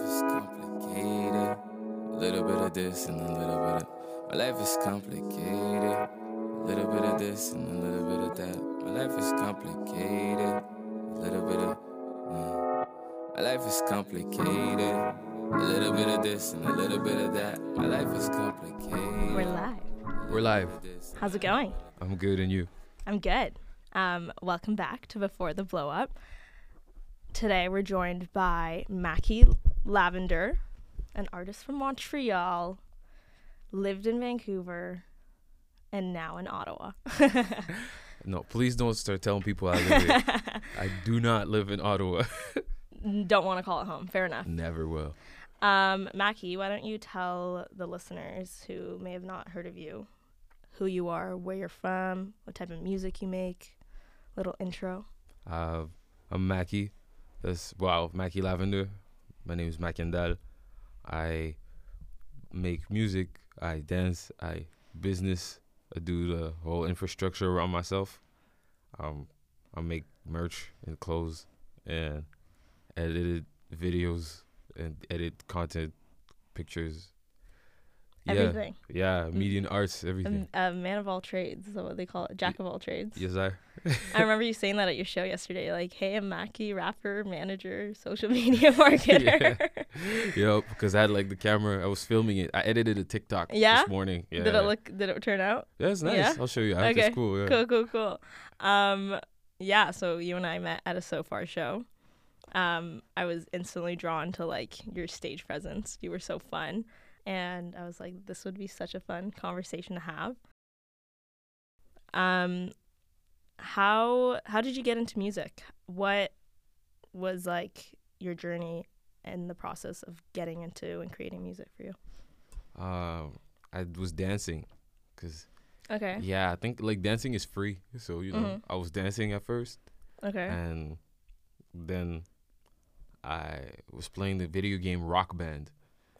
is complicated. A little bit of this and a little bit of. My life is complicated. A little bit of this and a little bit of that. My life is complicated. A little bit of. mm. My life is complicated. A little bit of this and a little bit of that. My life is complicated. We're live. We're live. How's it going? I'm good, and you? I'm good. Um, welcome back to Before the Blow Up. Today we're joined by Maky Lavender, an artist from Montreal, lived in Vancouver, and now in Ottawa. No, please don't start telling people I live here. I do not live in Ottawa. Don't want to call it home. Fair enough. Never will. Um, Maky, why don't you tell the listeners who may have not heard of you who you are, where you're from, what type of music you make, little intro. Uh, I'm Maky. That's wow, Maky Lavender. My name is Macandal. I make music. I dance. I business. I do the whole infrastructure around myself. Um, I make merch and clothes and edited videos and edit content, pictures. Yeah, Everything. yeah, media and arts, everything. A, a man of all trades is what they call it. Jack of all trades. Yes, I. I remember you saying that at your show yesterday. Like, hey, I'm Maky, rapper, manager, social media marketer. Yep, because I had like the camera. I was filming it. I edited a TikTok Yeah? this morning. Yeah. Did it look? Did it turn out? Yeah, it's nice. Yeah? I'll show you. I Okay, It's cool. Yeah. Cool, cool, cool. Um, yeah. So you and I met at a Sofar show. Um, I was instantly drawn to like your stage presence. You were so fun, and I was like, this would be such a fun conversation to have. Um, how how did you get into music? What was like your journey and the process of getting into and creating music for you? Um, I was dancing, cause Okay. yeah, I think like dancing is free. So you know, Mhm. I was dancing at first, Okay. and then I was playing the video game Rock Band,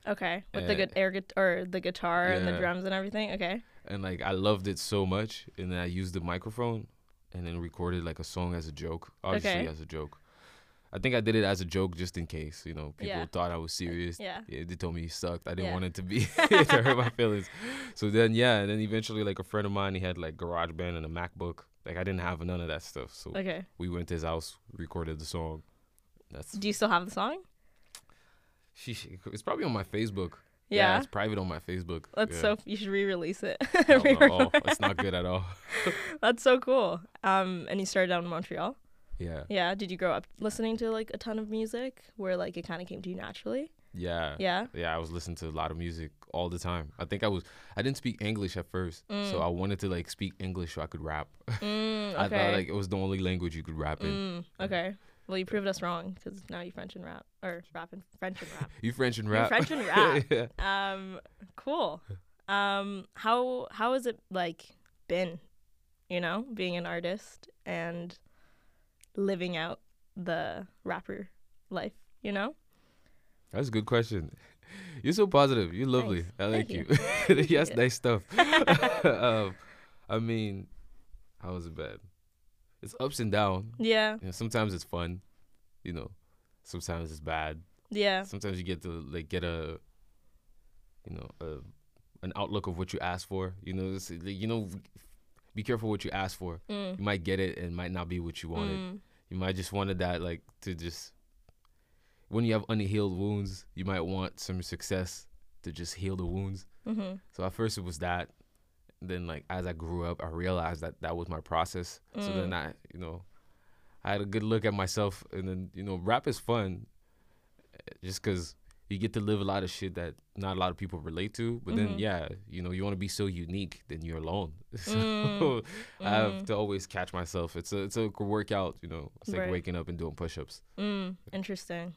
Okay. With the uh, good air guit- or the guitar and the drums and everything. Okay. and like I loved it so much, and then I used the microphone, and then recorded like a song as a joke, obviously Okay. as a joke. I think I did it as a joke just in case, you know, people Yeah. thought I was serious. Yeah. Yeah, they told me he sucked. I didn't Yeah. want it to be to hurt my feelings. So then yeah, and then eventually like a friend of mine, he had like GarageBand and a MacBook. Like I didn't have none of that stuff. So Okay. we went to his house, recorded the song. That's Do you still have the song? Sheesh, it's probably on my Facebook. Yeah. it's private on my Facebook. That's yeah. so. You should re-release it. No, no, Re-record oh, it's not good at all. That's so cool. Um, and you started down in Montreal. Yeah, Yeah. Did you grow up listening to like a ton of music, where like it kind of came to you naturally? yeah, Yeah. yeah. I was listening to a lot of music all the time. I think I was. I didn't speak English at first, so Mm. I wanted to like speak English so I could rap. Mm, I thought like it was the only language you could rap in. mm, okay. Well, you proved us wrong because now you French and rap or rap and French and rap. You French and rap. You're. French and rap. yeah. Um, cool. Um, how how has it like been, you know, being an artist and living out the rapper life, you know? That's a good question. You're so positive. You're lovely. Thanks. I like Thank you. yes, nice stuff. um, I mean, how was it bad? It's ups and downs. Yeah, You know, sometimes it's fun. You know, sometimes it's bad. yeah, Sometimes you get to like get a, you know, a, an outlook of what you ask for. You know, like, you know, be careful what you ask for. mm, You might get it and it might not be what you wanted. mm, You might just wanted that like to just when you have unhealed wounds, you might want some success to just heal the wounds. mm-hmm, So at first it was that. Then like as I grew up, I realized that that was my process. So Mm. then I, you know, I had a good look at myself, and then you know, rap is fun, just because you get to live a lot of shit that not a lot of people relate to. But Mhm. then yeah, you know, you want to be so unique, then you're alone. so Mm. I have Mm. to always catch myself. It's a it's a workout, you know. It's like Right. waking up and doing push-ups. mm, interesting.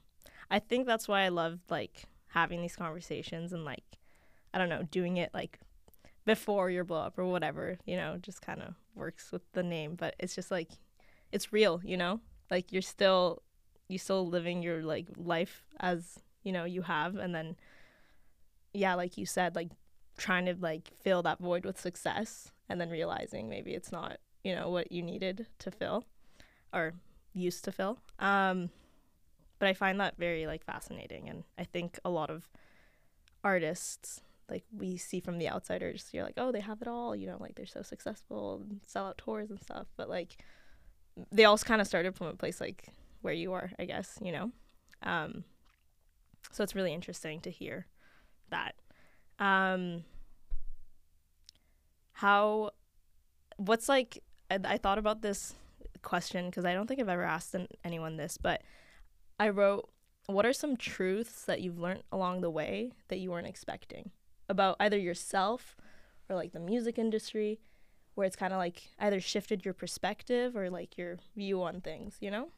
I think that's why I love like having these conversations and like I don't know, doing it like before your blow up or whatever, you know, just kind of works with the name, but it's just like it's real, you know? Like you're still you still living your like life as, you know, you have and then yeah, like you said, like trying to like fill that void with success and then realizing maybe it's not, you know, what you needed to fill or used to fill. Um but I find that very like fascinating, and I think a lot of artists like we see from the outsiders, you're like, oh, they have it all, you know, like they're so successful, and sell out tours and stuff, but like they all kind of started from a place like where you are, I guess, you know. Um, so it's really interesting to hear that. Um, how, what's like, I, I thought about this question because I don't think I've ever asked an, anyone this, but I wrote, what are some truths that you've learned along the way that you weren't expecting about either yourself or like the music industry, where it's kind of like either shifted your perspective or like your view on things, you know?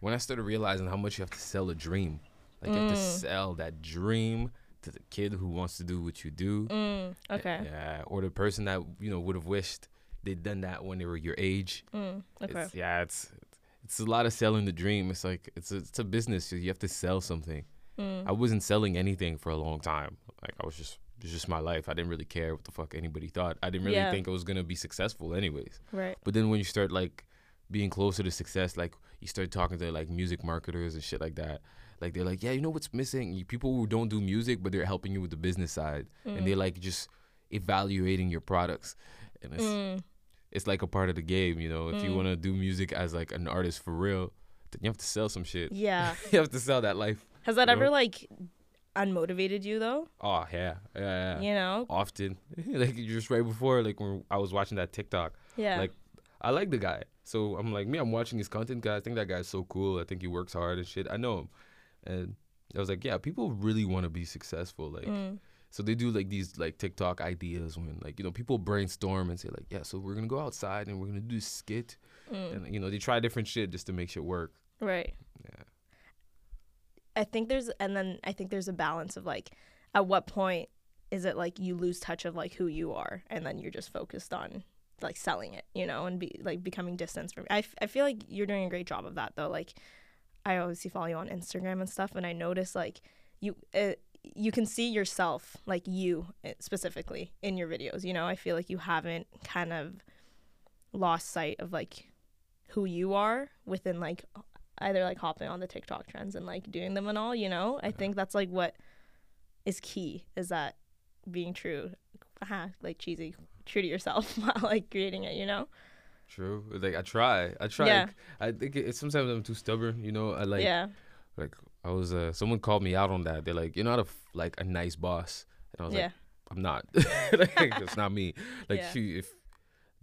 When I started realizing how much you have to sell a dream, like you have to Mm. sell that dream to the kid who wants to do what you do. Mm, okay. Yeah, or the person that you know would have wished they'd done that when they were your age. Mm, okay. It's, yeah, it's it's a lot of selling the dream. It's like it's a, it's a business. You have to sell something. Mm, I wasn't selling anything for a long time. Like I was just it was just my life. I didn't really care what the fuck anybody thought. I didn't really Yeah. think I was gonna be successful anyways. right. But then when you start like being closer to success, like you start talking to like music marketers and shit like that. Like they're like, yeah, you know what's missing? You, people who don't do music, but they're helping you with the business side, and Mm. they're like just evaluating your products, and it's Mm, it's like a part of the game, you know. If you Mm. want to do music as like an artist for real, then you have to sell some shit. yeah. you have to sell that life. Has that You ever know? like unmotivated you though? Oh yeah, yeah, yeah. You know? Often, like just right before, like when I was watching that TikTok, Yeah. like I like the guy. So I'm like, me, I'm watching his content guy. I think that guy's so cool. I think he works hard and shit. I know him. And I was like, yeah, people really want to be successful. Like, Mm, so they do like these like TikTok ideas when like, you know, people brainstorm and say like, yeah, so we're going to go outside and we're going to do this skit. mm, And, you know, they try different shit just to make shit work. right. Yeah. I think there's and then I think there's a balance of like at what point is it like you lose touch of like who you are and then you're just focused on like selling it, you know, and be like becoming distance from I, f- I feel like you're doing a great job of that though. Like I obviously follow you on Instagram and stuff and I notice like you uh, you can see yourself like you uh, specifically in your videos, you know. I feel like you haven't kind of lost sight of like who you are within like either like hopping on the TikTok trends and like doing them and all, you know? I think that's like what is key is that being true, like cheesy, true to yourself while like creating it, you know? True. Like I try. I try. Yeah. I think it, sometimes I'm too stubborn, you know. I like yeah. like I was uh someone called me out on that. They're like, "You're not a like a nice boss." And I was Yeah. like, I'm not. like, it's not me. Like, Yeah. shoot, if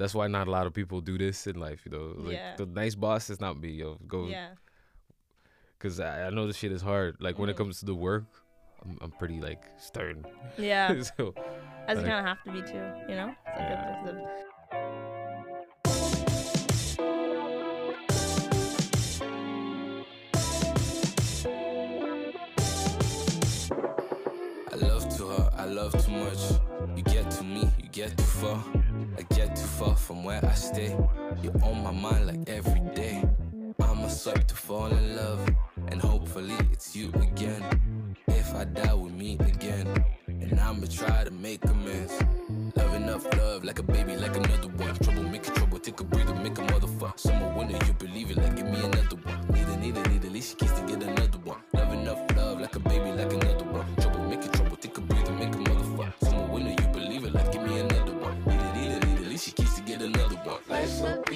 that's why not a lot of people do this in life, you know. Like, Yeah. the nice boss is not me, yo. Go, yeah. because I, I know this shit is hard. Like, when it Mhm. comes to the work, I'm, I'm pretty like stern. Yeah. so, As you like- kind of have to be too, you know? It's like a, it's a- I love too hard, I love too much. You get to me, you get too far. I get too far from where I stay. You're on my mind like every day. I'm a swipe to fall in love, and hopefully it's you again. If I die, we meet again, and I'ma try to make amends. Love enough love, like a baby, like another one. Trouble, make a trouble, take a breather, make a motherfucker. Summer, winter, you believe it, like give me another one. Need a, need a, need a, least she keeps to get another one. Love enough love, like a baby, like another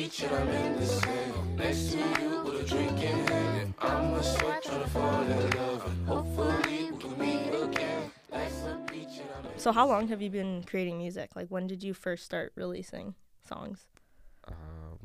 beach and I'm in the sand. Next to you with a drink in hand. I'm a sweat trying to fall in love. Hopefully we can meet again. Life's a beach and I'm in So how long have you been creating music? Like when did you first start releasing songs? um,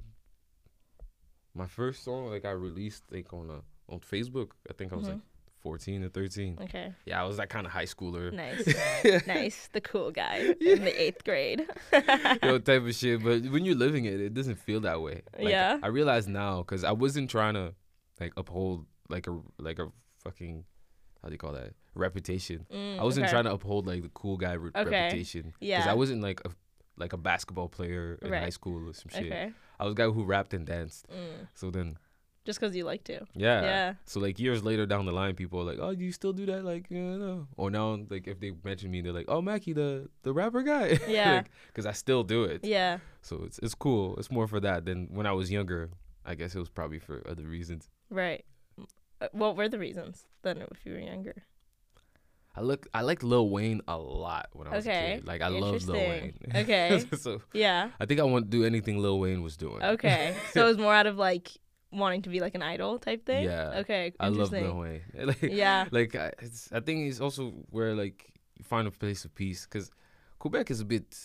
my first song, like, I released like on a on Facebook. I think I was like Mhm. 14 or 13. Okay. Yeah, I was that kind of high schooler. Nice. nice. The cool guy in the eighth grade. yo type of shit. But when you're living it, it doesn't feel that way. Like, Yeah. I realize now because I wasn't trying to like uphold like a like a fucking how do you call that reputation. Mm, I wasn't okay. trying to uphold like the cool guy re- Okay. reputation. Yeah. Because I wasn't like a like a basketball player in Right. high school or some shit. Okay. I was a guy who rapped and danced. Mm. So then Just because you like to. yeah. Yeah. So like years later down the line, people are like, "Oh, do you still do that?" Like, yeah, no. Or now, like if they mention me, they're like, "Oh, Maky, the the rapper guy." Yeah. Because I still do it. Yeah. So it's it's cool. It's more for that than when I was younger. I guess it was probably for other reasons. Right. Uh, What were the reasons then if you were younger? I look. I liked Lil Wayne a lot when I was a Okay, kid. Like I loved Lil Wayne. interesting. Okay. so Yeah. I think I want to do anything Lil Wayne was doing. Okay. so it was more out of like wanting to be like an idol type thing. Yeah. Okay. I love. Lil Wayne. like, Yeah. like I, it's, I think it's also where like you find a place of peace because Quebec is a bit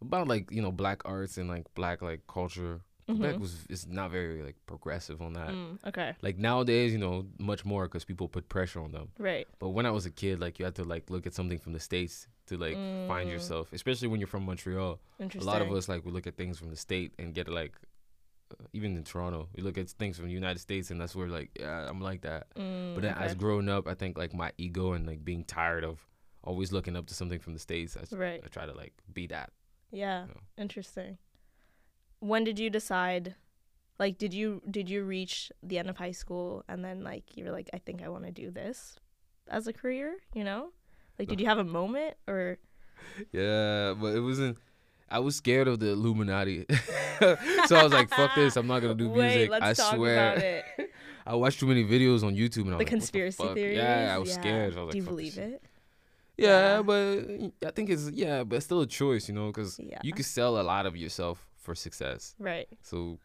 about like you know black arts and like black like culture. Quebec Mhm. was is not very like progressive on that. Mm, okay. Like nowadays, you know, much more because people put pressure on them. Right. But when I was a kid, like you had to like look at something from the states to like find Mm. yourself, especially when you're from Montreal. Interesting. A lot of us like we look at things from the state and get like, even in Toronto, we look at things from the United States and that's where like yeah, I'm like that. Mm, But then as growing up, I think like my ego and like being tired of always looking up to something from the states, I, Right. I try to like be that. Yeah. No. Interesting. When did you decide like did you did you reach the end of high school and then like you were like I think I want to do this as a career, you know? Like did you have a moment or Yeah, but it wasn't. I was scared of the Illuminati, so I was like, "Fuck this! I'm not gonna do Wait, music." let's I talk swear. I watched too many videos on YouTube and I was the like, conspiracy fuck?" theories. Yeah, I was scared. I was like, do you "Fuck this believe it? Yeah, Yeah. but I think it's yeah, but it's still a choice, you know, because Yeah. you can sell a lot of yourself for success. Right. So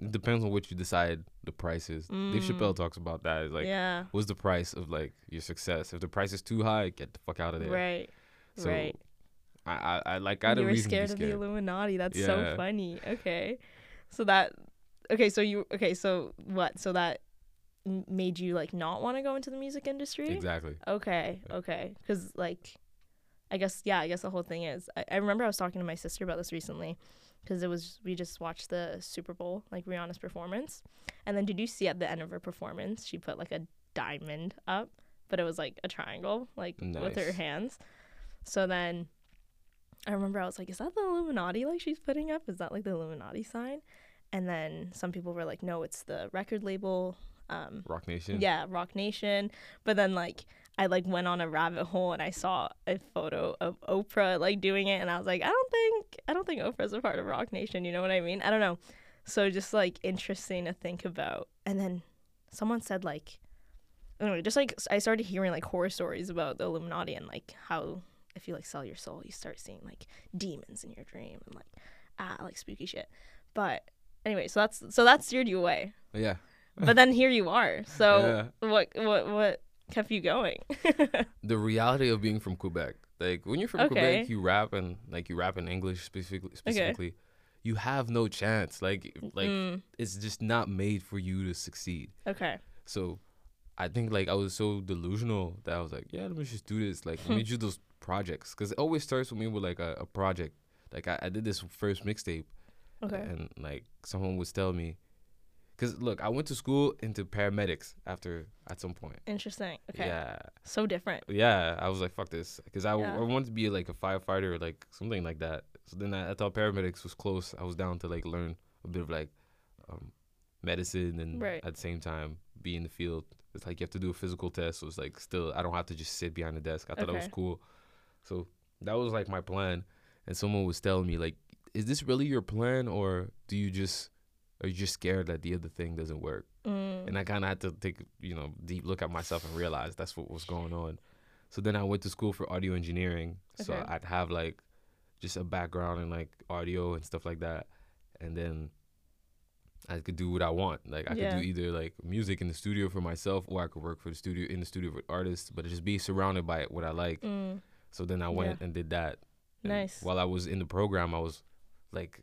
it depends on what you decide the price is. Dave Mm. Chappelle talks about that. It's like, yeah. what's the price of like your success? If the price is too high, get the fuck out of there. Right. So right. I, I, I like I had you a were reason scared of the. Illuminati. That's so funny. Okay. So that okay, so you okay, so what? So that made you like not want to go into the music industry? Exactly. Okay. Okay. Cuz like I guess yeah, I guess the whole thing is I, I remember I was talking to my sister about this recently because it was we just watched the Super Bowl, like Rihanna's performance. And then did you see at the end of her performance, she put like a diamond up, but it was like a triangle, like with her hands. So then I remember I was like, is that the Illuminati like she's putting up? Is that like the Illuminati sign? And then some people were like, no, it's the record label. Um, Roc Nation. yeah, Roc Nation. But then like I like went on a rabbit hole and I saw a photo of Oprah like doing it and I was like, I don't think I don't think Oprah's a part of Roc Nation, you know what I mean? I don't know. So just like interesting to think about. And then someone said like anyway, just like I started hearing like horror stories about the Illuminati and like how if you like sell your soul, you start seeing like demons in your dream and like ah like spooky shit. But anyway, so that's so that steered you away Yeah. but then here you are. So what what what kept you going? The reality of being from Quebec. Like when you're from Okay. Quebec, you rap and like you rap in English specifically. Specifically, you have no chance. Like like Mm, it's just not made for you to succeed. okay. So I think like I was so delusional that I was like, yeah, let me just do this. Like let me do those projects because it always starts with me with like a, a project. Like I, I did this first mixtape Okay. and like someone would tell me, because look, I went to school into paramedics after at some point. Interesting. Okay. Yeah, So different. yeah. I was like, fuck this, because I, Yeah. I wanted to be like a firefighter or like something like that. So then I, I thought paramedics was close. I was down to like learn a bit of like um, medicine and Right. at the same time be in the field. It's like you have to do a physical test. So it's like still I don't have to just sit behind the desk. I thought that was cool. So that was like my plan. And someone was telling me like, is this really your plan or do you just are you just scared that the other thing doesn't work? Mm, And I kind of had to take, you know, deep look at myself and realize that's what was going on. So then I went to school for audio engineering. So Okay. I'd have like just a background in like audio and stuff like that. And then I could do what I want. Like I Yeah. could do either like music in the studio for myself or I could work for the studio in the studio with artists, but just be surrounded by what I like. mm, So then I went and did that. And Nice. While I was in the program, I was like,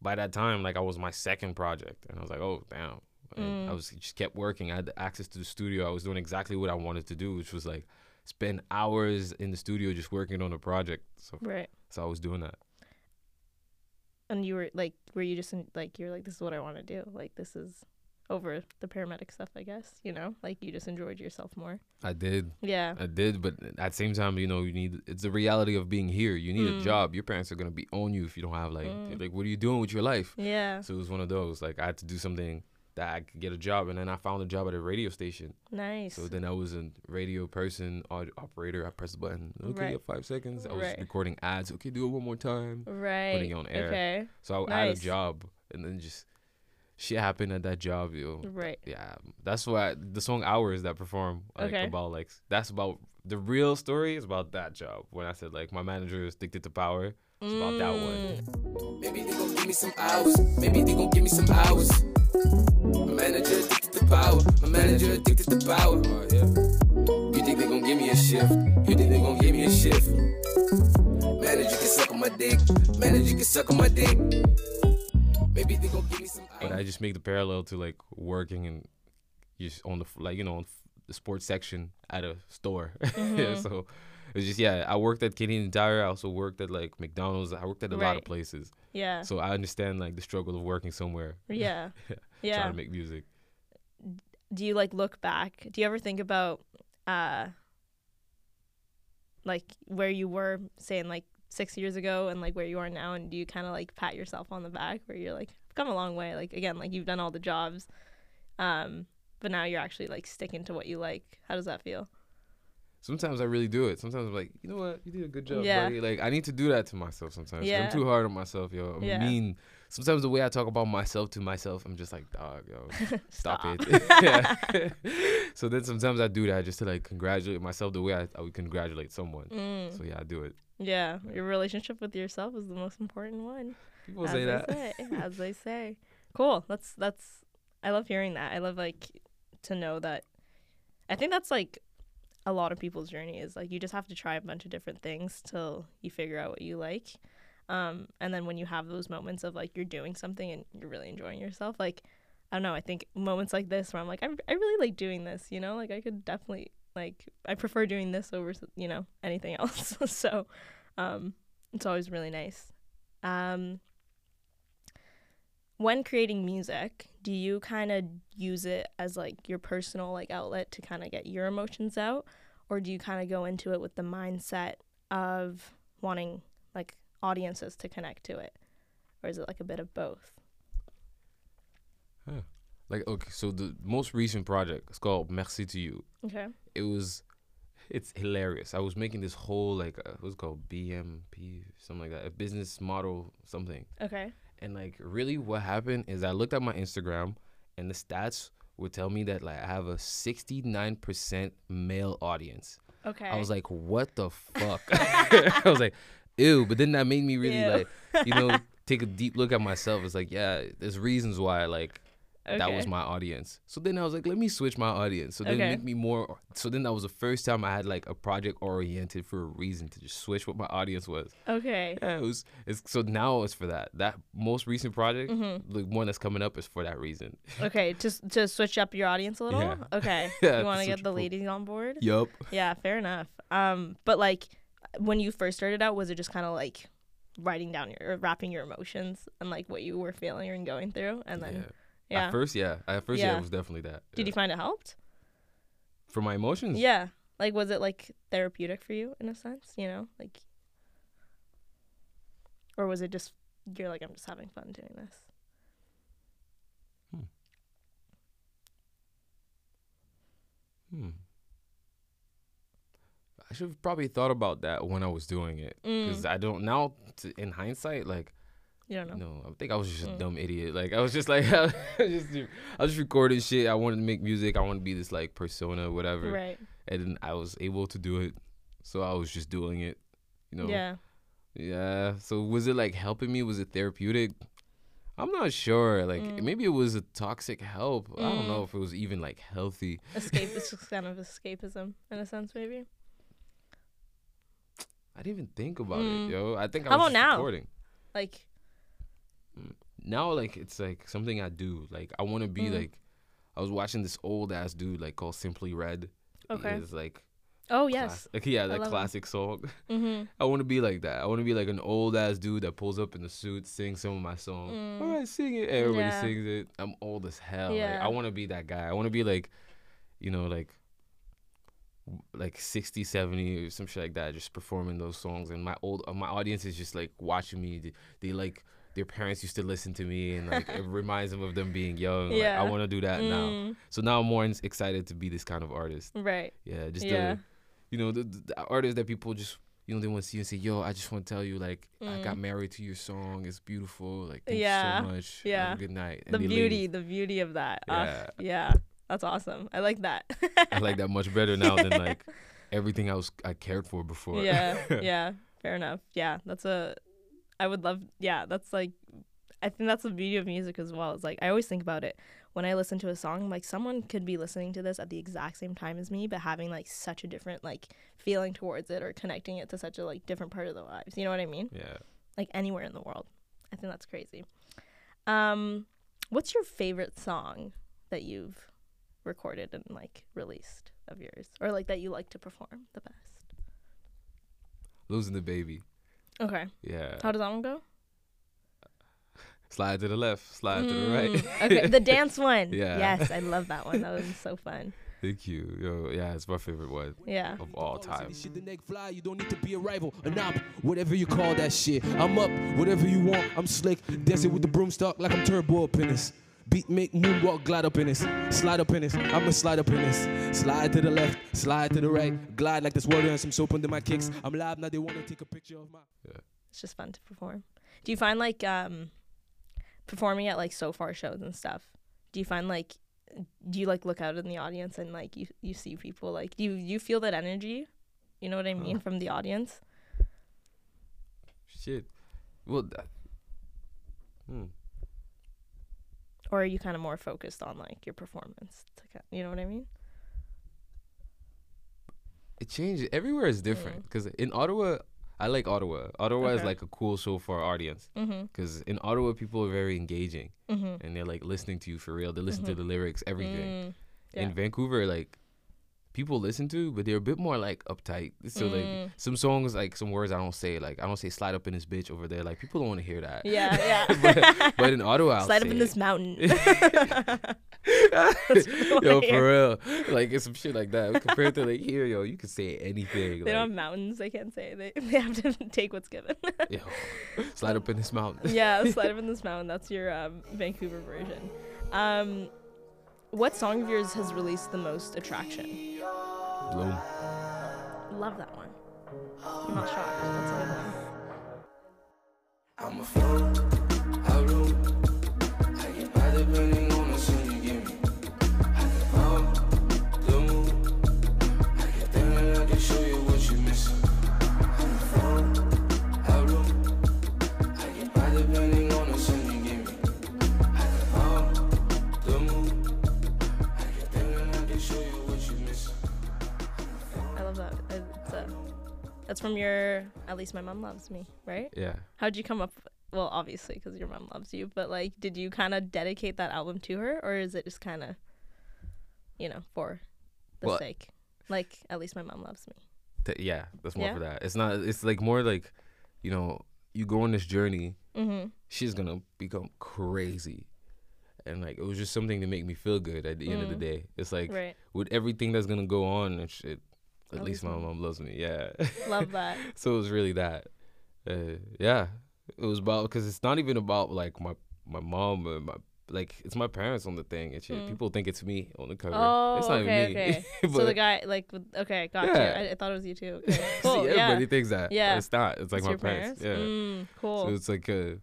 by that time, like I was my second project, and I was like, oh damn. And I Mm. was just kept working. I had access to the studio. I was doing exactly what I wanted to do, which was like spend hours in the studio just working on a project. So, right. so I was doing that. And you were like, were you just in, like, you're like, this is what I want to do. Like, this is over the paramedic stuff, I guess. You know, like you just enjoyed yourself more. I did, Yeah. I did, but at the same time, you know, you need. It's the reality of being here. You need Mm. a job. Your parents are gonna be on you if you don't have like, Mm. like, what are you doing with your life? Yeah. So it was one of those. Like I had to do something that I could get a job, and then I found a job at a radio station. Nice. So then I was a radio person, operator. I pressed the button. Okay, Right. five seconds. I was Right. recording ads. Okay, do it one more time. right. putting it on air. Okay. So I, I had a job, and then just shit happened at that job, yo. Right. Yeah, that's why the song "Hours" that perform like Okay. about like that's about the real story is about that job. When I said like my manager is addicted to power, it's about that one. Mm, Maybe they gon' give me some hours. Maybe they gon' give me some hours. My manager addicted to power. My manager addicted to power. Oh, yeah. You think they gon' give me a shift? You think they gon' give me a shift? Manager can suck on my dick. Manager can suck on my dick. Maybe they gon' give me some But. I just make the parallel to like working and just on the like you know on the sports section at a store. Mm-hmm. so it's just yeah. I worked at Canadian Tire. I also worked at like McDonald's. I worked at a lot of places. Yeah. So I understand like the struggle of working somewhere Yeah. Yeah. Trying to make music. Do you like look back? Do you ever think about uh like where you were saying like six years ago and like where you are now and do you kind of like pat yourself on the back where you're like I've come a long way like again like you've done all the jobs um but now you're actually like sticking to what you like how does that feel Sometimes I really do it. Sometimes I'm like, you know what, you did a good job, Yeah. buddy. Like I need to do that to myself sometimes. Yeah. I'm too hard on myself, yo. I'm Yeah. mean. Sometimes the way I talk about myself to myself, I'm just like, dog, yo, stop, Stop. it. yeah. so then sometimes I do that just to like congratulate myself the way I, I would congratulate someone. Mm, So yeah, I do it. Yeah your relationship with yourself is the most important one People say that. say, as they say. Cool. That's that's. I love hearing that. I love like to know that. I think that's like a lot of people's journey is like you just have to try a bunch of different things till you figure out what you like. Um, and then when you have those moments of like you're doing something and you're really enjoying yourself, like I don't know. I think moments like this where I'm like I, I really like doing this. You know, like I could definitely like I prefer doing this over you know anything else. so, um, it's always really nice. Um, when creating music, do you kind of use it as like your personal like outlet to kind of get your emotions out or do you kind of go into it with the mindset of wanting like audiences to connect to it? Or is it like a bit of both? Like okay, so the most recent project is called Merci to You. Okay. It was, it's hilarious. I was making this whole like uh, what's called BMP something like that, a business model something. Okay. And like really what happened is I looked at my Instagram and the stats would tell me that like I have a 69% male audience. Okay. I was like, what the fuck? I was like, ew. But then that made me really Ew. like, you know, take a deep look at myself. It's like, yeah, there's reasons why like that was my audience. So then I was like, let me switch my audience. So then Okay. make me more. So then that was the first time I had like a project oriented for a reason to just switch what my audience was. Okay. Yeah, it was. It's so now it's for that. That most recent project, Mm-hmm. the one that's coming up, is for that reason. Okay. Just to switch up your audience a little? Yeah. Okay. Yeah, you want to get the ladies on board? Yup. Yeah, fair enough. Um, but like when you first started out, was it just kind of like writing down your or wrapping your emotions and like what you were feeling and going through, and then yeah. Yeah, At first, yeah. At first, yeah, Yeah. it was definitely that. did yeah. you find it helped? For my emotions. Yeah, like was it like therapeutic for you in a sense? You know, like, or was it just you're like I'm just having fun doing this? Hmm. I should have probably thought about that when I was doing it, because Mm, I don't now. In hindsight, like you don't know. no, I think I was just a Mm. dumb idiot. Like I was just like, I was just, I was just recording shit. I wanted to make music. I wanted to be this like persona, whatever. Right. And then I was able to do it, so I was just doing it. You know. Yeah. Yeah. So was it like helping me? Was it therapeutic? I'm not sure. Like Mm. maybe it was a toxic help. I don't Mm. know if it was even like healthy. Escape. it's just kind of escapism in a sense, maybe. I didn't even think about Mm. it, yo. I think I How was about just now? recording. Like, Now like it's like something I do. Like I want to be Mm. like I was watching this old ass dude like called Simply Red. okay. It's like Oh class- yes. like, yeah, that love him. classic song. Mm-hmm. I want to be like that. I want to be like an old ass dude that pulls up in the suit, sings some of my songs. Mm. All right, sing it. Everybody Yeah. sings it. I'm old as hell. Like, Yeah. I want to be that guy. I want to be like, you know, like like 60 70 or some shit like that just performing those songs and my old uh, my audience is just like watching me they, they like their parents used to listen to me and like it reminds them of them being young Like, i want to do that now Mm, so now i'm more excited to be this kind of artist Right. yeah just Yeah. the you know the, the artist that people just you know they want to see you and say, "Yo, I just want to tell you, like, I got Mm. married to your song. It's beautiful. Like, thank Yeah, you so much. yeah. Have a good night." And the beauty, leave. the beauty of that. Ugh, Yeah. yeah. That's awesome. I like that. I like that much better now than like everything I was I cared for before. yeah, yeah. Fair enough. Yeah, that's a. I would love. Yeah, that's like. I think that's the beauty of music as well. It's like I always think about it when I listen to a song. Like someone could be listening to this at the exact same time as me, but having like such a different like feeling towards it or connecting it to such a like different part of their lives. You know what I mean? yeah. Like anywhere in the world. I think that's crazy. Um, what's your favorite song that you've recorded and like released of yours, or like that you like to perform the best? Losing the baby. Okay. Yeah. How does that one go? slide to the left, slide to the right. Mm, okay, the dance one. Yeah. Yes, I love that one. That was so fun. Thank you. Yo, yeah, it's my favorite one Yeah. of all time. Shit the neck fly, you don't need to be a rival, a knob, whatever you call that shit. I'm up, whatever you want, I'm slick. Dancing with the broomstick like I'm turbo up in this. Beat make moonwalk, glide up in this, slide up in this. I'ma slide up in this. Slide to the left, slide to the right, glide like there's water and some soap under my kicks. I'm live now, they wanna take a picture of my. It's just fun to perform. Do you find like um performing at like Sofar shows and stuff? Do you find like do you like look out in the audience and like you you see people like do you you feel that energy? You know what I mean from the audience? Shit. Well, that, hmm. Or are you kind of more focused on like your performance? To, you know what I mean? it changes. Everywhere is different. Because in Ottawa, I like Ottawa. Ottawa is like a cool show for our audience. Because in Ottawa, people are very engaging Mhm. and they're like listening to you for real. They listen to the lyrics, everything. Mm, yeah. In Vancouver, like people listen to, but they're a bit more like uptight. So Mm. like some songs, like some words I don't say. Like I don't say slide up in this bitch over there. Like people don't want to hear that. Yeah, yeah. but, but in Ottawa, I'll Slide up in it. this mountain. yo, for real. Like it's some shit like that. Compared to like here, yo, you can say anything. They like, don't have mountains. They can't say. They they have to take what's given. yo, slide up in this mountain. yeah, slide up in this mountain. That's your um, Vancouver version. Um, what song of yours has released the most attraction? Bloom. Love that one. I'm not shocked. That's a good one. That's from your. At least my mom loves me, right? Yeah. How'd you come up? Well, obviously, because your mom loves you. But like, did you kind of dedicate that album to her, or is it just kind of, you know, for the Well- sake? Like, at least my mom loves me. Th- yeah, that's more Yeah? for that. It's not. It's like more like, you know, you go on this journey. Mm-hmm. She's gonna become crazy, and like it was just something to make me feel good. At the end of the day, it's like Right. with everything that's gonna go on and shit. At least my mom- mom loves me. Yeah. Love that. so it was really that. Uh, yeah, it was about because it's not even about like my my mom or my like it's my parents on the thing and shit. Mm. People think it's me on the cover. Oh, it's not okay, even me. okay. so the guy, like, okay, got you. Yeah. I, I thought it was you too. Okay. Cool. See, yeah. everybody thinks that. Yeah. it's not. It's like It's my your parents. Yeah. Mm, cool. So it's like a,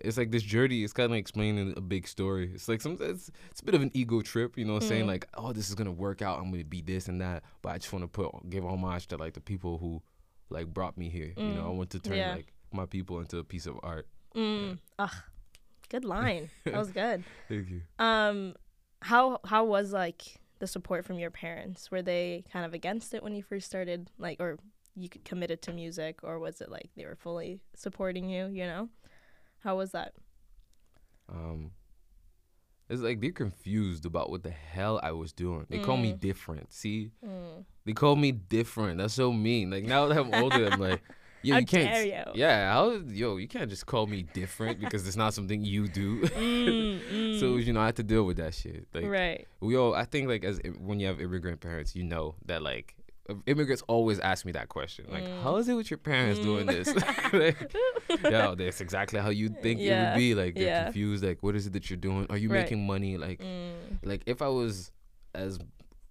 it's like this journey. It's kind of like explaining a big story. It's like some. It's, it's a bit of an ego trip, you know, saying Mm. like, oh, this is gonna work out. I'm gonna be this and that. But I just want to put give homage to like the people who, like, brought me here. You know, I Mm. want to turn Yeah. like my people into a piece of art. mm. Ugh. Good line. that was good. Thank you. Um, how how was like the support from your parents? Were they kind of against it when you first started, like, or you committed to music, or was it like they were fully supporting you? You know, how was that? Um, it's like they're confused about what the hell I was doing. They call me Mm. different. See, Mm. they call me different. That's so mean. Like now that I'm older, I'm like, yo, How you can't. you. Yeah, how, yo, you can't just call me different because it's not something you do. Mm, mm. so you know, I had to deal with that shit. Like right. we all, I think like as when you have immigrant parents, you know that like immigrants always ask me that question. Like, Mm. how is it with your parents doing this? like, yo, that's exactly how you think it would be. Like they're yeah. confused. Like, what is it that you're doing? Are you Right. making money? Like, Mm. like if I was as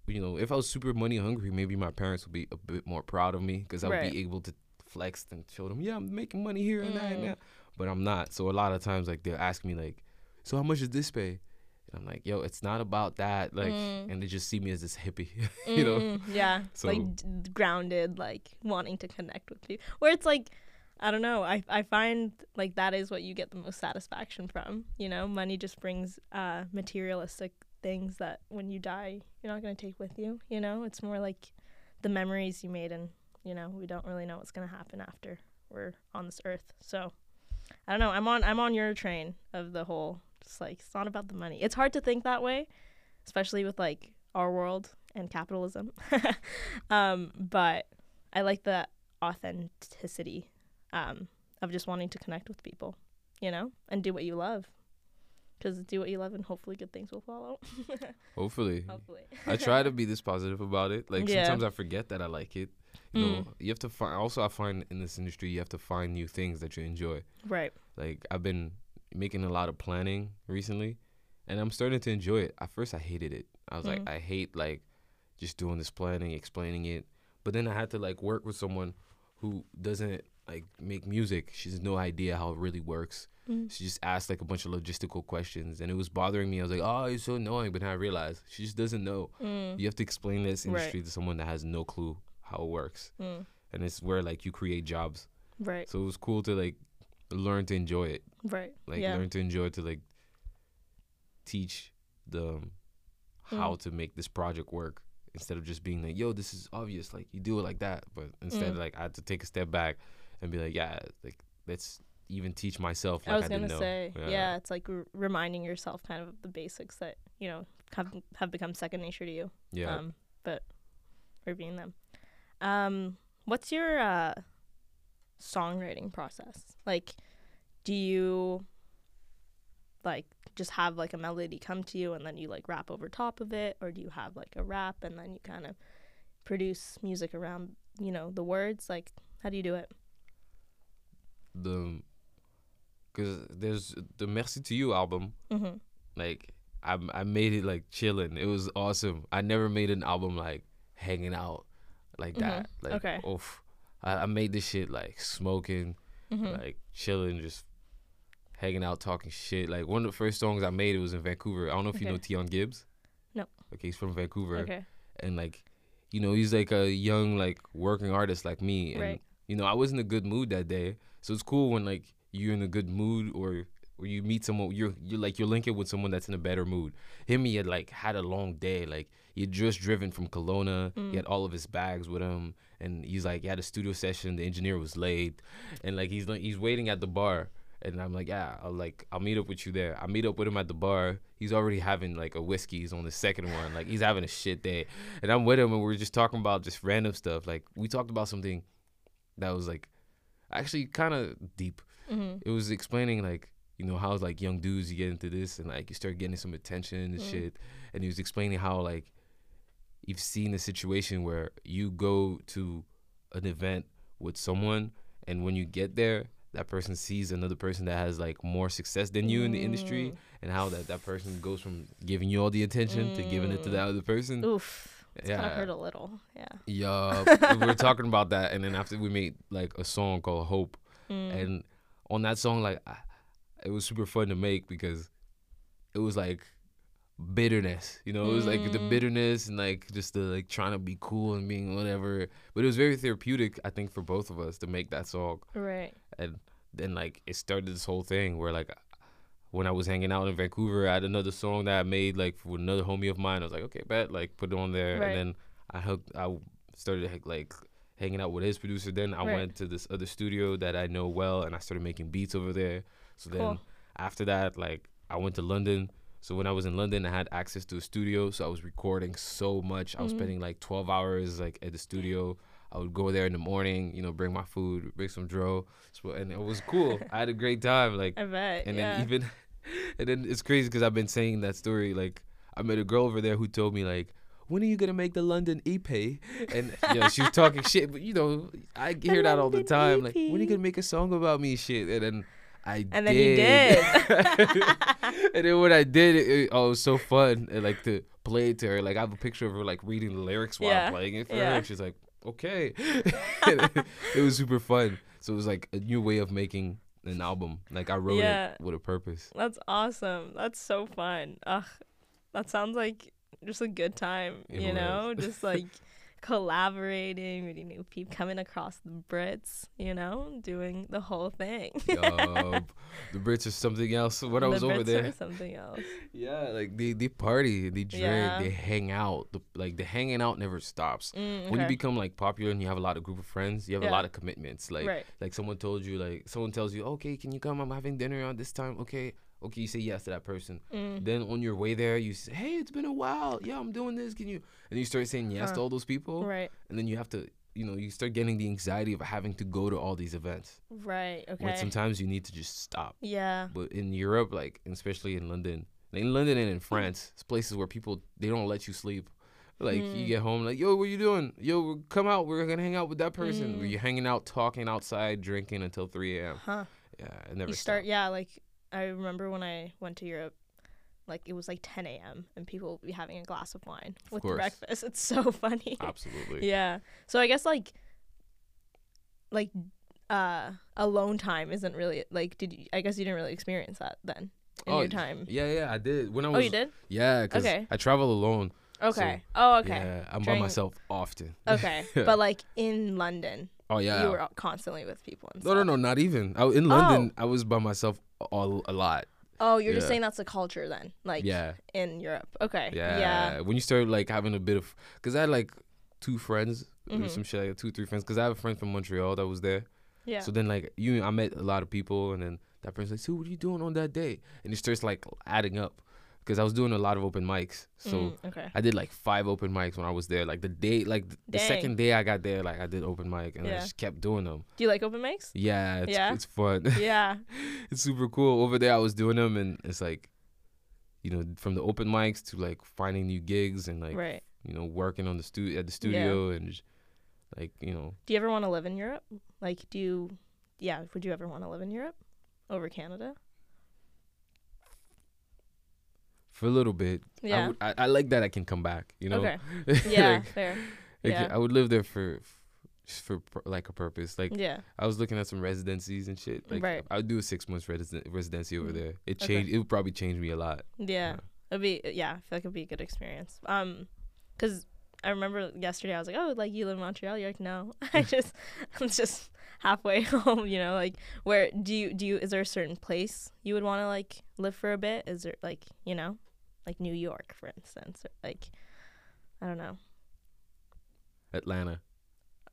you know, if I was super money hungry, maybe my parents would be a bit more proud of me because I would Right. be able to flex and show them, yeah, I'm making money here and that and Mm. that. But I'm not. So a lot of times, like they'll ask me, like, so how much does this pay? I'm like, yo, it's not about that. Like, Mm. and they just see me as this hippie, you know. Mm, yeah So- like d- grounded like wanting to connect with people where it's like i don't know I, I find like that is what you get the most satisfaction from you know money just brings uh materialistic things that when you die you're not going to take with you you know it's more like the memories you made and you know we don't really know what's going to happen after we're on this earth so i don't know i'm on i'm on your train of the whole just like it's not about the money it's hard to think that way especially with like our world and capitalism. um, but I like the authenticity um, of just wanting to connect with people, you know, and do what you love. Because do what you love, and hopefully good things will follow. Hopefully, hopefully. I try to be this positive about it. Like Yeah. sometimes I forget that I like it. You know, Mm. you have to find. Also, I find in this industry, you have to find new things that you enjoy. right. Like I've been making a lot of planning recently, and I'm starting to enjoy it. At first, I hated it. I was Mm. like, I hate like just doing this planning, explaining it. But then I had to like work with someone who doesn't like make music. She has no idea how it really works. Mm. She just asked like a bunch of logistical questions, and it was bothering me. I was like, oh, it's so annoying. But then I realized she just doesn't know. Mm. You have to explain this Right. industry to someone that has no clue how it works, Mm. and it's where like you create jobs. Right. So it was cool to like learn to enjoy it Right. like yeah. learn to enjoy to like teach them how Mm. to make this project work instead of just being like yo this is obvious like you do it like that but instead Mm. like i had to take a step back and be like yeah like let's even teach myself like I was gonna say, yeah. it's like r- reminding yourself kind of the basics that you know have have become second nature to you. yeah um, but reviewing them. Um, what's your uh, songwriting process? Like, do you like just have like a melody come to you and then you like rap over top of it, or do you have like a rap and then you kind of produce music around you know the words? Like, how do you do it? the because there's the merci to you album Mm-hmm. like I, I made it like chilling it was awesome i never made an album like hanging out like that like Mm-hmm. Okay. oof. I, I made this shit like smoking Mm-hmm. like chilling, just hanging out, talking shit. Like one of the first songs I made, it was in Vancouver. I don't know if you know Okay. Tion Gibbs. No. Okay, he's from Vancouver, Okay. and like, you know, he's like a young like working artist like me, and Right. you know, I was in a good mood that day, so it's cool when like you're in a good mood or. Or you meet someone, you're you're like you're linking with someone that's in a better mood. Him, he had like had a long day, like he had just driven from Kelowna. Mm. He had all of his bags with him, and he's like he had a studio session. The engineer was late, and like he's like he's waiting at the bar and i'm like yeah i'll like i'll meet up with you there i meet up with him at the bar he's already having like a whiskey he's on the second one like he's having a shit day and i'm with him and we're just talking about just random stuff like we talked about something that was like actually kind of deep Mm-hmm. it was explaining like you know how like young dudes you get into this and like you start getting some attention and Mm. shit and he was explaining how like you've seen a situation where you go to an event with someone and when you get there that person sees another person that has like more success than you in the industry Mm. and how that that person goes from giving you all the attention to giving it to the other person Oof. It's kind of Yeah. hurt a little. Yeah. yeah we were talking about that and then after we made like a song called hope Mm. and on that song like I, it was super fun to make because it was like bitterness you know it was like the Mm. bitterness and like just the like trying to be cool and being whatever but it was very therapeutic i think for both of us to make that song Right. and then like it started this whole thing where like when I was hanging out in Vancouver, I had another song that I made like with another homie of mine. I was like, okay, bet, like put it on there, Right. and then I hooked, I started like hanging out with his producer. Then I Right. went to this other studio that I know well, and I started making beats over there. So then after that, like I went to London. So when I was in London, I had access to a studio, so I was recording so much. I was Mhm. spending like 12 hours like at the studio. I would go there in the morning, you know, bring my food, bring some dro, so, and it was cool. I had a great time, like, I bet. and yeah. then even, and then it's crazy because I've been saying that story. Like, I met a girl over there who told me like, when are you gonna make the London EP? And you know, she was talking shit, but you know, I hear that all the London time. Like, when are you gonna make a song about me, shit? And then I And then you did. and then when I did, it, it, oh, it was so fun. And, like to play it to her. Like I have a picture of her like reading the lyrics while Yeah. I'm playing it for Yeah. her. And she's like, okay. it was super fun. So it was like a new way of making an album. Like I wrote Yeah. it with a purpose. That's awesome. That's so fun. Ugh, that sounds like just a good time. It you was. know, just like collaborating, meeting new people, coming across the Brits. You know, doing the whole thing. Yup. the Brits are something else. When I the was over Brits there, Are something else. yeah, like they they party, they drink, Yeah. they hang out. The, like the hanging out never stops. Mm, When you become like popular and you have a lot of group of friends, you have Yeah. a lot of commitments. Like right. like someone told you, like someone tells you, okay, can you come? I'm having dinner on this time. Okay, okay, you say yes to that person. Mm. Then on your way there, you say, hey, it's been a while. Yeah, I'm doing this. Can you? And you start saying yes to all those people, Right. and then you have to, you know, you start getting the anxiety of having to go to all these events. Right. Okay. sometimes you need to just stop. Yeah. But in Europe, like especially in London, in London and in France, it's places where people they don't let you sleep. Like you Mm. get home, like yo, what you doing? Yo, come out. We're gonna hang out with that person. Where Mm. you're hanging out, talking outside, drinking until 3 a.m. Huh. Yeah, it never you start stops. yeah like i remember when i went to europe like it was like 10 a.m and people would be having a glass of wine with course. breakfast it's so funny Absolutely. yeah so i guess like like uh alone time isn't really like did you i guess you didn't really experience that then in Oh, your time Yeah, yeah, I did. When I was. oh you did yeah, because Okay. I travel alone. okay oh okay Yeah, I'm During- by myself often. okay but like in london Oh yeah. you were constantly with people and no, no, stuff. no, not even. I, in London, I was by myself all a lot. oh you're just saying that's the culture then like yeah. in europe okay Yeah. yeah When you start like having a bit of, cause I had like two friends, or Mhm. some shit, like two, three friends. Cause I have a friend from Montreal that was there. yeah So then like you, I met a lot of people, and then that person's like, "So what are you doing on that day?" And it starts like adding up, cause I was doing a lot of open mics. So Mm, okay I did like five open mics when I was there. Like the day, like th- the Dang. second day I got there, like I did open mic, and I just kept doing them. do you like open mics Yeah, it's, Yeah? it's fun. yeah it's super cool. Over there, I was doing them, and it's like, you know, from the open mics to like finding new gigs and like right you know working on the stu at the studio and just, like you know Do you ever want to live in Europe? Like, do you, yeah, would you ever want to live in Europe over Canada? For a little bit. I, Yeah. would, I, I like that I can come back. You know. Okay. Yeah, Like, fair. like, Yeah. I would live there for. For like a purpose, like yeah. I was looking at some residencies and shit. Like Right. I would do a six months residen- residency over Mm. there. It Okay. It would probably change me a lot. Yeah. It'd be, yeah, I feel like it'd be a good experience. Um, cause I remember yesterday I was like, oh, like you live in Montreal? You're like, no, I just, I'm just halfway home, you know, like where do you, do you, is there a certain place you would want to like live for a bit? Is there like, you know, like New York, for instance, or like, I don't know. Atlanta.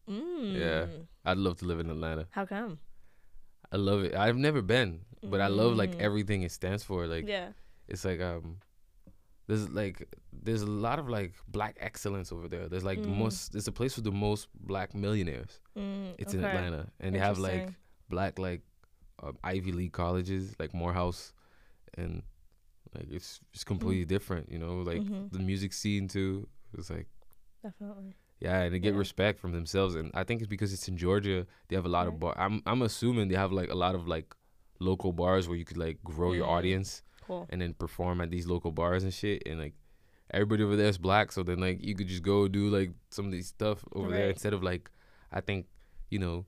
Mm. I'd love to live in Atlanta. How come? I love it. I've never been, but I love like Mm. everything it stands for. Like yeah. it's like um, there's like there's a lot of like black excellence over there. There's like the Mm. most. It's a place with the most black millionaires. Mm, It's in. Atlanta, and they have like black like um, Ivy League colleges, like Morehouse, and like it's it's completely different. You know, like Mhm. the music scene too. It's like Definitely. yeah, and they get Yeah. respect from themselves, and I think it's because it's in Georgia. They have a lot of Right. bar. I'm I'm assuming they have like a lot of like local bars where you could like grow your audience Cool. and then perform at these local bars and shit. And like everybody over there is black, so then like you could just go do like some of these stuff over there instead of like I think you know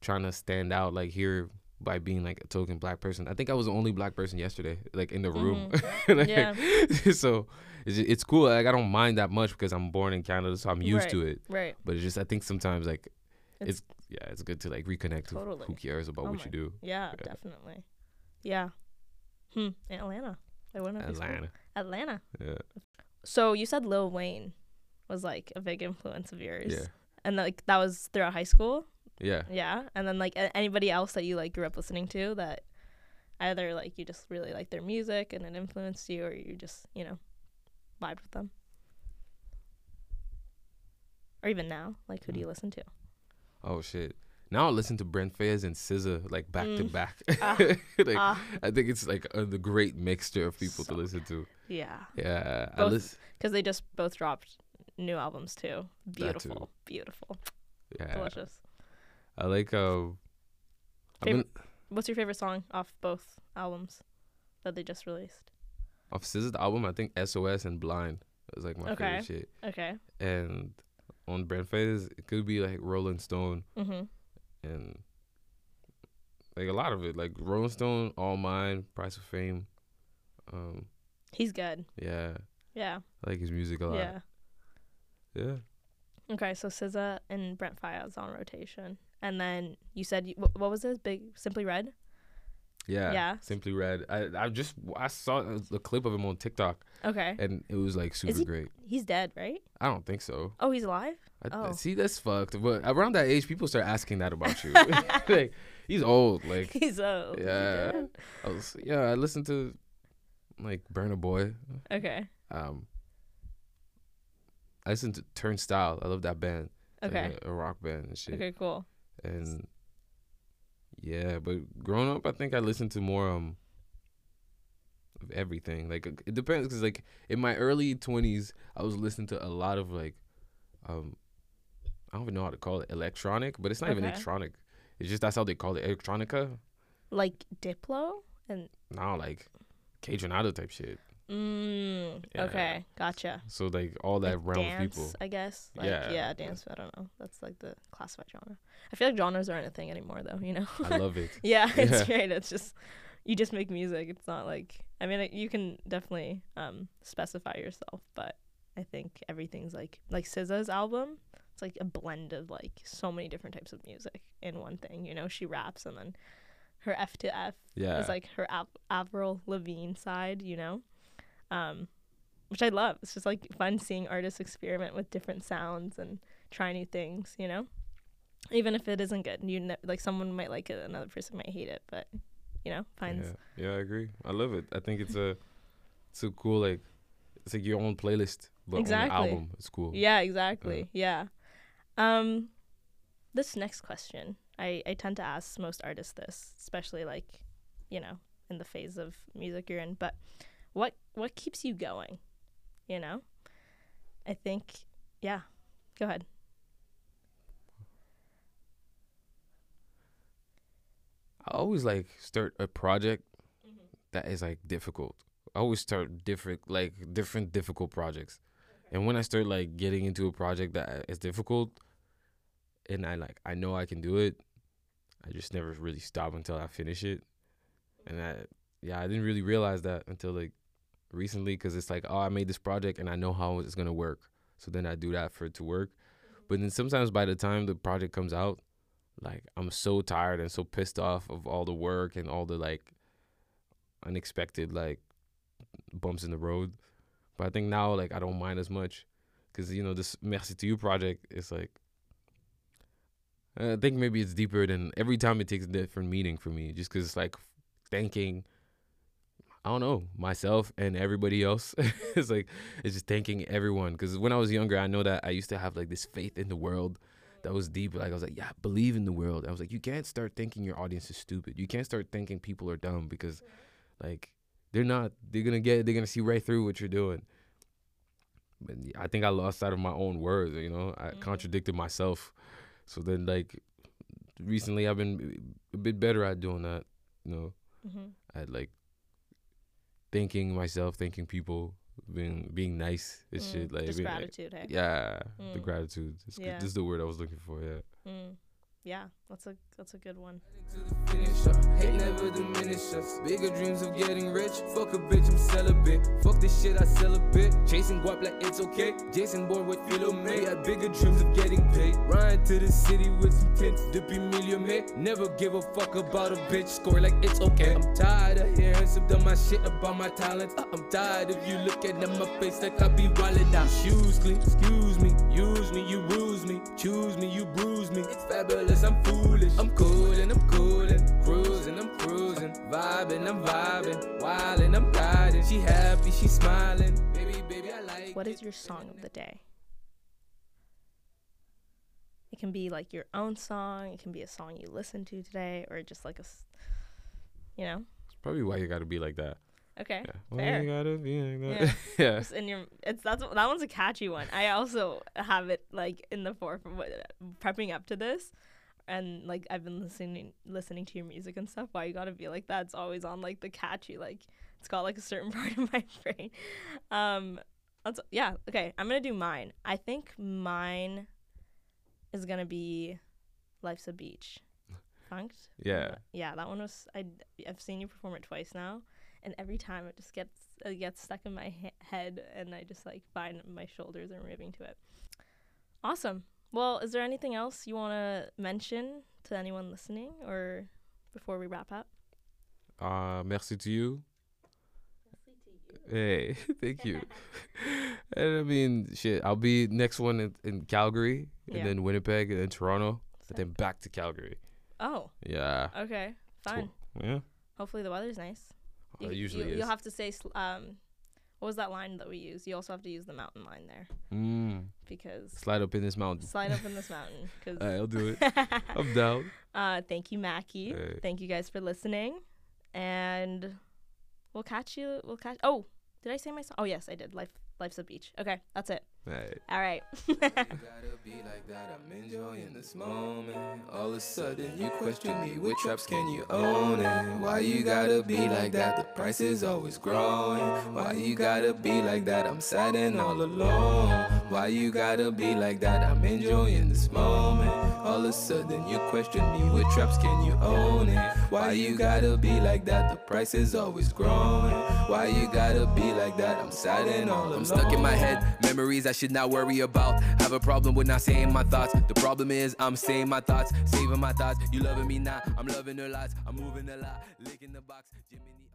trying to stand out like here by being like a token black person. I think I was the only black person yesterday, like in the room. Mm-hmm. Yeah. so it's it's cool. Like I don't mind that much because I'm born in Canada, so I'm used to it. Right. But it's just I think sometimes like It's- it's, yeah, it's good to like reconnect with Totally. who cares about Oh what my- you do. Yeah, Yeah. definitely. Yeah. Hmm. Atlanta. I have Atlanta. Atlanta. Yeah. So you said Lil Wayne was like a big influence of yours. Yeah. And like that was throughout high school. Yeah. Yeah. And then like a- anybody else that you like grew up listening to that either like you just really like their music and it influenced you or you just, you know, vibed with them. Or even now, like who do you Mm. listen to? Oh shit. Now I listen to Brent Faiyaz and SZA like back to Mm. back. Ah. like Ah, I think it's like a, the great mixture of people So to listen to. yeah. Yeah. I Both- listen. Because they just both dropped new albums too. Beautiful. Beautiful. Yeah. Delicious. I like. I've Favorite- been What's your favorite song off both albums that they just released? Off SZA's album, I think SOS and Blind was like my Okay. favorite shit. Okay. And on Brent Faiyaz, it could be like Rolling Stone Mhm. and like a lot of it, like Rolling Stone, All Mine, Price of Fame. Um, He's good. yeah, Yeah. I like his music a lot. Yeah. Yeah. Okay, so SZA and Brent Faiyaz on rotation, and then you said what, was this? Big Simply Red. Yeah. Yeah. Simply Red. I I just I saw the clip of him on TikTok Okay. and it was like super he- great. He's dead, right? I don't think so. Oh, he's alive. I, Oh. See, that's fucked. But around that age, people start asking that about you. like, he's old. Like, He's old. He Yeah. I was, yeah, I listened to like Burna Boy. Okay. Um, I listened to Turnstile. I love that band. It's like Okay. a, a rock band and shit. Okay. Cool. And yeah, but growing up, I think I listened to more um of everything. Like it depends, cause like in my early twenties, I was listening to a lot of like um I don't even know how to call it electronic, but it's not even electronic. It's just that's how they call it electronica. Like Diplo and. Now like Kaytranada type shit. Mm, Yeah. Okay. Gotcha. So like all that Like realm dance, of people. I guess. Like, Yeah. yeah. dance. I don't know. That's like the classified genre. I feel like genres aren't a thing anymore, though. You know. I love it. yeah, it's Yeah. great. It's just you just make music. It's not like I mean like, you can definitely um specify yourself, but I think everything's like like SZA's album. It's like a blend of like so many different types of music in one thing. You know, she raps and then her F to F Yeah. is like her Av- Avril Lavigne side. You know, um, which I love. It's just like fun seeing artists experiment with different sounds and try new things. You know, even if it isn't good, you ne- like someone might like it, another person might hate it, but you know, finds Yeah. yeah, I agree. I love it. I think it's a it's a cool like it's like your own playlist, but Exactly. on the album. It's cool. Yeah, exactly. Yeah. Um this next question, I I tend to ask most artists this, especially like, you know, in the phase of music you're in, but what what keeps you going? You know? I think yeah. Go ahead. I always like start a project mm-hmm. that is like difficult. I always start different like different difficult projects. And when I start like getting into a project that is difficult and I like I know I can do it, I just never really stop until I finish it. And I yeah, I didn't really realize that until like recently cuz it's like oh, I made this project and I know how it's going to work. So then I do that for it to work. Mm-hmm. But then sometimes by the time the project comes out, like I'm so tired and so pissed off of all the work and all the like unexpected like bumps in the road. But I think now like I don't mind as much because you know this Merci to You project is like I think maybe it's deeper than every time it takes a different meaning for me just because it's like thanking I don't know myself and everybody else. it's like it's just thanking everyone because when I was younger, I know that I used to have like this faith in the world that was deep. Like I was like, yeah, believe in the world. I was like, you can't start thinking your audience is stupid. You can't start thinking people are dumb because, like, they're not. They're gonna get. They're gonna see right through what you're doing. But I think I lost sight of my own words. You know, I contradicted myself. So then, like, recently I've been a bit better at doing that. You know, Mhm. at like thanking myself, thanking people, being being nice and Mm, shit. Like being, like, gratitude, hey. yeah, the Mm. gratitude. This, Yeah. this is the word I was looking for. Yeah. Mm. Yeah, that's a that's a good one. Bigger dreams of getting rich. Fuck a bitch, I'm celibate. Fuck this shit, I sell a bit. Chasing guap like it's okay. Jason born with Philo May. Bigger dreams of getting paid. To the city with some. Dippy million. Never give a fuck about a bitch. Score like it's okay. I'm tired of hearing some dumb my shit about my talents. Uh, I'm tired of you looking at my face like I be wildin' out. Shoes clean, excuse me. Use me, you bruise me. Choose me, you bruise me. It's fabulous, I'm foolish. I'm coolin', I'm coolin'. Cruising, I'm cruising. Vibing, I'm vibing. Wildin', I'm guiding. She happy, she smiling. Baby, baby, I like What it. is your song of the day? It can be like your own song. It can be a song you listen to today, or just like a, s- you know. It's probably why you gotta be like that. Okay. Yeah. Why Fair. you gotta be like Yeah. Yeah. It's in your. It's that's that one's a catchy one. I also have it like in the forefront, prepping up to this. And like I've been listening listening to your music and stuff. Why you gotta be like that? It's always on like the catchy like it's got like a certain part of my brain. Um, that's, yeah. Okay, I'm gonna do mine. I think mine is gonna be "Life's a Beach." Funked. Yeah. Yeah, that one was. I I've seen you perform it twice now, and every time it just gets it gets stuck in my he- head, and I just like find my shoulders are moving to it. Awesome. Well, is there anything else you want to mention to anyone listening, or before we wrap up? Uh, merci to you. Hey, thank you. and I mean, shit, I'll be next one in, in Calgary, and Yeah. then Winnipeg, and then Toronto, and then back to Calgary. Oh, Yeah. okay, fine. Yeah. Hopefully the weather's nice. Uh, You, usually you, is. You'll have to say, um, what was that line that we use? You also have to use the mountain line there mm. because Slide up in this mountain. slide up in this mountain. Because Alright, I'll do it. I'm down. uh, thank you, Maky. Thank you guys for listening, and we'll catch you. We'll catch. Oh, did I say my song? Oh yes, I did. Life, life's a beach. Okay, that's it. Alright. All right. gotta be like that. I'm enjoying this moment. All of a sudden, you question me. Which traps can you own it? Why you gotta be like that? The price is always growing. Why you gotta be like that? I'm sad and all alone. Why you gotta be like that? I'm enjoying this moment. All of a sudden, you question me. Which traps can you own it? Why you gotta be like that? The price is always growing. Why you gotta be like that? I'm sad and all alone. I'm stuck in my head. Memories I should not worry about. Have a problem with not saying my thoughts. The problem is I'm saying my thoughts, saving my thoughts. You loving me now? I'm loving the lots. I'm moving a lot, licking the box. Jiminy.